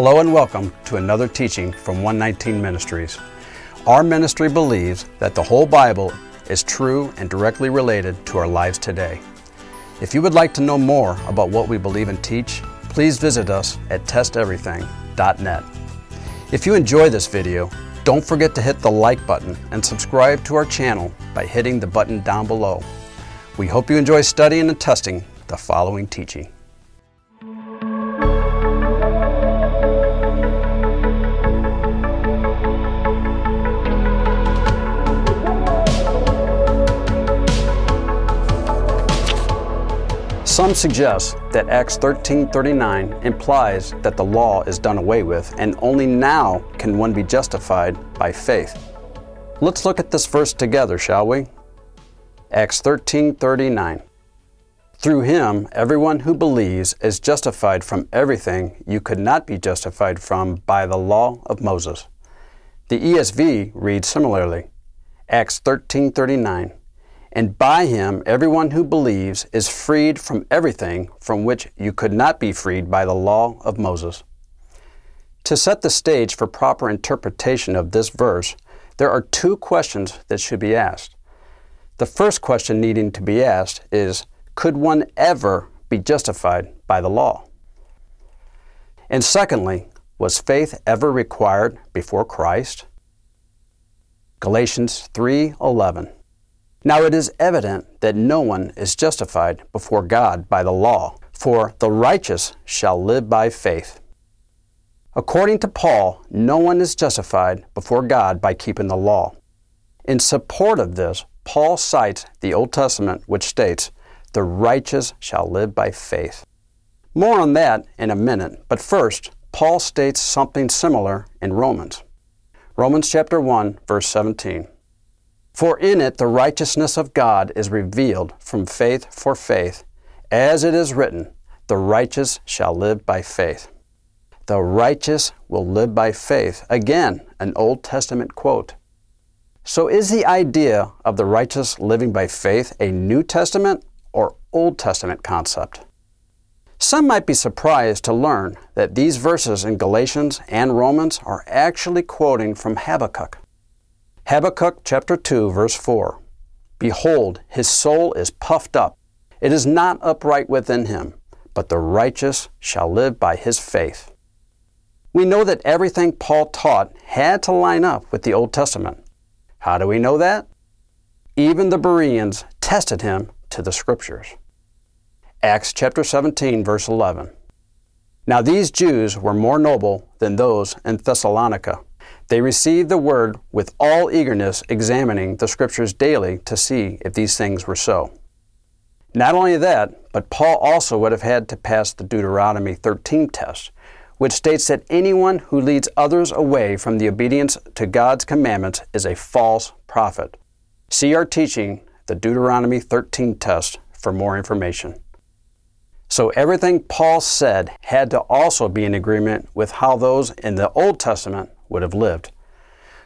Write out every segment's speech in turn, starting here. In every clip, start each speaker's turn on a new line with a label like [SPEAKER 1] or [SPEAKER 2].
[SPEAKER 1] Hello and welcome to another teaching from 119 Ministries. Our ministry believes that the whole Bible is true and directly related to our lives today. If you would like to know more about what we believe and teach, please visit us at testeverything.net. If you enjoy this video, don't forget to hit the like button and subscribe to our channel by hitting the button down below. We hope you enjoy studying and testing the following teaching. Some suggest that Acts 13:39 implies that the law is done away with and only now can one be justified by faith. Let's look at this verse together, shall we? Acts 13:39 Through him everyone who believes is justified from everything you could not be justified from by the law of Moses. The ESV reads similarly. Acts 13:39 and by him, everyone who believes is freed from everything from which you could not be freed by the law of Moses. To set the stage for proper interpretation of this verse, there are two questions that should be asked. The first question needing to be asked is Could one ever be justified by the law? And secondly, was faith ever required before Christ? Galatians 3:11 now it is evident that no one is justified before God by the law, for the righteous shall live by faith. According to Paul, no one is justified before God by keeping the law. In support of this, Paul cites the Old Testament, which states, The righteous shall live by faith. More on that in a minute, but first, Paul states something similar in Romans. Romans chapter 1, verse 17. For in it the righteousness of God is revealed from faith for faith, as it is written, The righteous shall live by faith. The righteous will live by faith. Again, an Old Testament quote. So, is the idea of the righteous living by faith a New Testament or Old Testament concept? Some might be surprised to learn that these verses in Galatians and Romans are actually quoting from Habakkuk. Habakkuk chapter 2 verse 4. Behold, his soul is puffed up. It is not upright within him, but the righteous shall live by his faith. We know that everything Paul taught had to line up with the Old Testament. How do we know that? Even the Bereans tested him to the Scriptures. Acts chapter 17, verse 11. Now these Jews were more noble than those in Thessalonica they received the word with all eagerness, examining the Scriptures daily to see if these things were so. Not only that, but Paul also would have had to pass the Deuteronomy 13 test, which states that anyone who leads others away from the obedience to God's commandments is a false prophet. See our teaching, the Deuteronomy 13 test, for more information. So everything Paul said had to also be in agreement with how those in the Old Testament would have lived.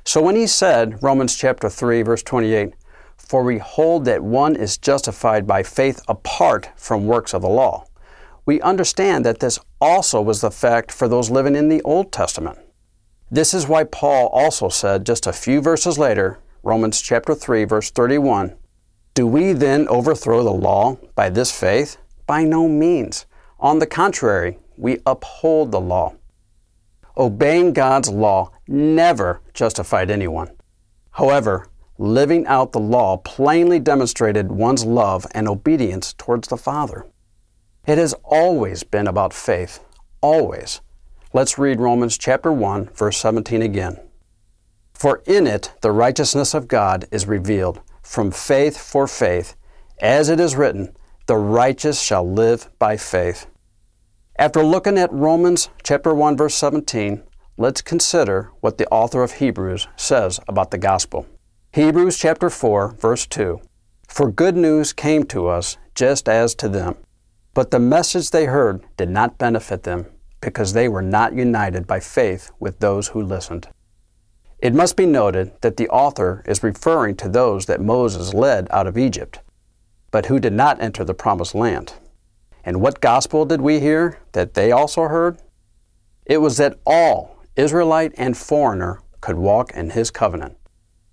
[SPEAKER 1] So when he said, Romans chapter 3, verse 28, For we hold that one is justified by faith apart from works of the law, we understand that this also was the fact for those living in the Old Testament. This is why Paul also said just a few verses later, Romans chapter 3, verse 31, Do we then overthrow the law by this faith? By no means. On the contrary, we uphold the law. Obeying God's law never justified anyone. However, living out the law plainly demonstrated one's love and obedience towards the Father. It has always been about faith, always. Let's read Romans chapter 1 verse 17 again. For in it the righteousness of God is revealed from faith for faith, as it is written, the righteous shall live by faith. After looking at Romans chapter 1 verse 17, let's consider what the author of Hebrews says about the gospel. Hebrews chapter 4 verse 2. For good news came to us just as to them, but the message they heard did not benefit them because they were not united by faith with those who listened. It must be noted that the author is referring to those that Moses led out of Egypt, but who did not enter the promised land. And what gospel did we hear that they also heard? It was that all, Israelite and foreigner, could walk in his covenant.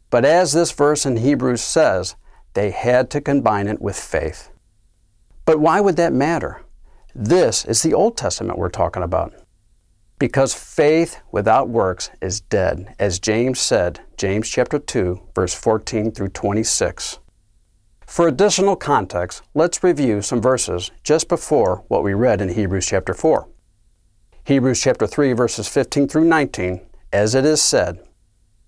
[SPEAKER 1] But as this verse in Hebrews says, they had to combine it with faith. But why would that matter? This is the Old Testament we're talking about. Because faith without works is dead, as James said, James chapter 2, verse 14 through 26. For additional context, let's review some verses just before what we read in Hebrews chapter 4. Hebrews chapter 3 verses 15 through 19, as it is said,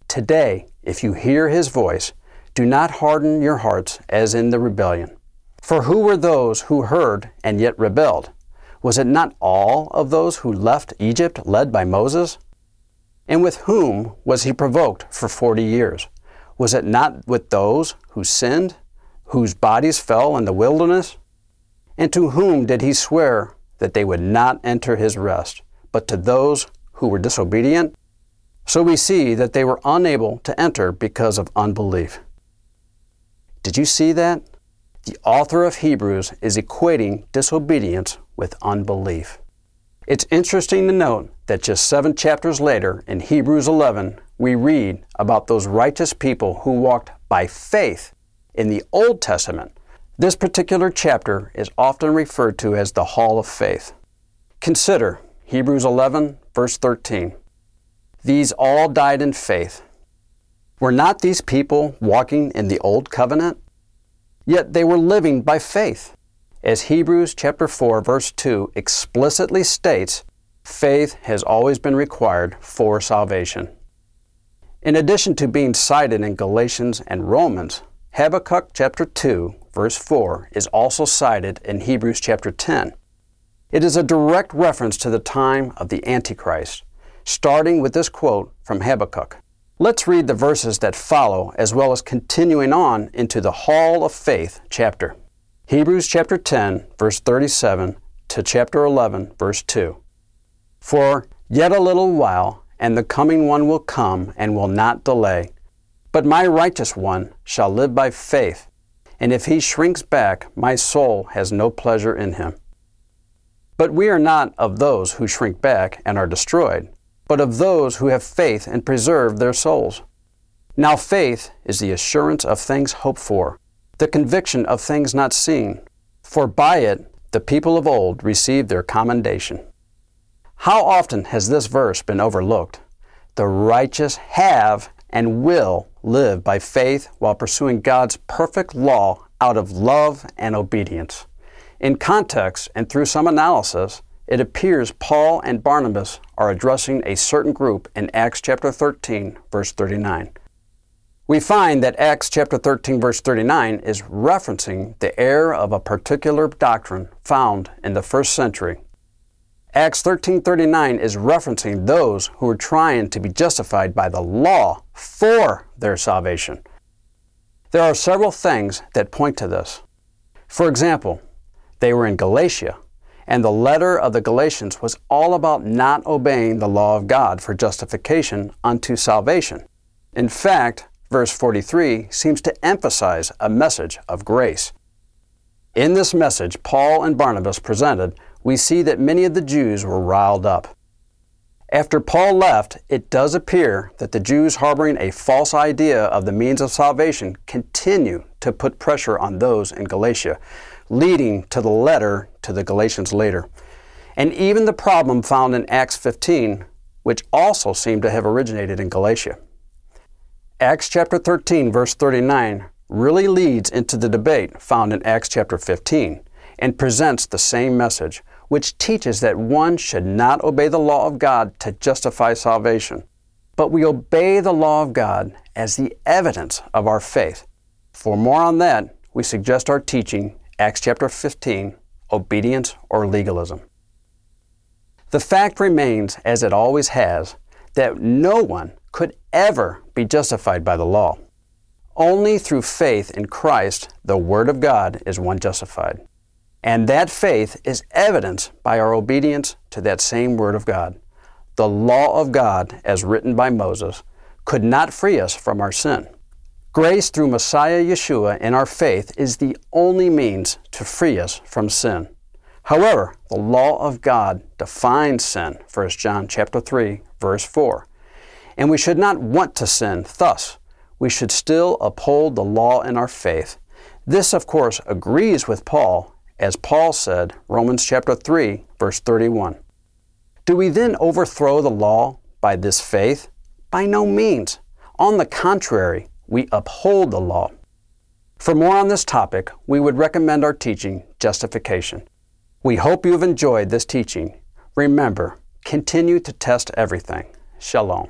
[SPEAKER 1] Today, if you hear his voice, do not harden your hearts as in the rebellion. For who were those who heard and yet rebelled? Was it not all of those who left Egypt led by Moses? And with whom was he provoked for forty years? Was it not with those who sinned, whose bodies fell in the wilderness? And to whom did he swear that they would not enter his rest, but to those who were disobedient? So we see that they were unable to enter because of unbelief. Did you see that? The author of Hebrews is equating disobedience with unbelief. It's interesting to note that just seven chapters later, in Hebrews 11, we read about those righteous people who walked by faith in the Old Testament. This particular chapter is often referred to as the Hall of Faith. Consider Hebrews 11, verse 13. These all died in faith. Were not these people walking in the Old Covenant? Yet they were living by faith. As Hebrews chapter 4 verse 2 explicitly states, faith has always been required for salvation. In addition to being cited in Galatians and Romans, Habakkuk chapter 2 verse 4 is also cited in Hebrews chapter 10. It is a direct reference to the time of the Antichrist, starting with this quote from Habakkuk. Let's read the verses that follow as well as continuing on into the Hall of Faith chapter. Hebrews chapter 10, verse 37 to chapter 11, verse 2. For yet a little while, and the coming one will come and will not delay. But my righteous one shall live by faith, and if he shrinks back, my soul has no pleasure in him. But we are not of those who shrink back and are destroyed, but of those who have faith and preserve their souls. Now faith is the assurance of things hoped for the conviction of things not seen, for by it the people of old received their commendation. How often has this verse been overlooked? The righteous have and will live by faith while pursuing God's perfect law out of love and obedience. In context and through some analysis, it appears Paul and Barnabas are addressing a certain group in Acts chapter 13, verse 39 we find that Acts chapter 13 verse 39 is referencing the error of a particular doctrine found in the first century. Acts 13:39 is referencing those who were trying to be justified by the law for their salvation. There are several things that point to this. For example, they were in Galatia, and the letter of the Galatians was all about not obeying the law of God for justification unto salvation. In fact, verse 43 seems to emphasize a message of grace. In this message Paul and Barnabas presented, we see that many of the Jews were riled up. After Paul left, it does appear that the Jews harboring a false idea of the means of salvation continue to put pressure on those in Galatia, leading to the letter to the Galatians later. And even the problem found in Acts 15, which also seemed to have originated in Galatia. Acts chapter 13, verse 39, really leads into the debate found in Acts chapter 15 and presents the same message, which teaches that one should not obey the law of God to justify salvation, but we obey the law of God as the evidence of our faith. For more on that, we suggest our teaching, Acts chapter 15, Obedience or Legalism. The fact remains, as it always has, that no one could ever be justified by the law. Only through faith in Christ, the Word of God, is one justified. And that faith is evidenced by our obedience to that same Word of God. The law of God, as written by Moses, could not free us from our sin. Grace through Messiah Yeshua in our faith is the only means to free us from sin. However, the law of God defines sin, 1 John chapter 3, verse 4. And we should not want to sin. Thus, we should still uphold the law in our faith. This, of course, agrees with Paul, as Paul said, Romans chapter 3, verse 31. Do we then overthrow the law by this faith? By no means. On the contrary, we uphold the law. For more on this topic, we would recommend our teaching, Justification. We hope you have enjoyed this teaching. Remember, continue to test everything. Shalom.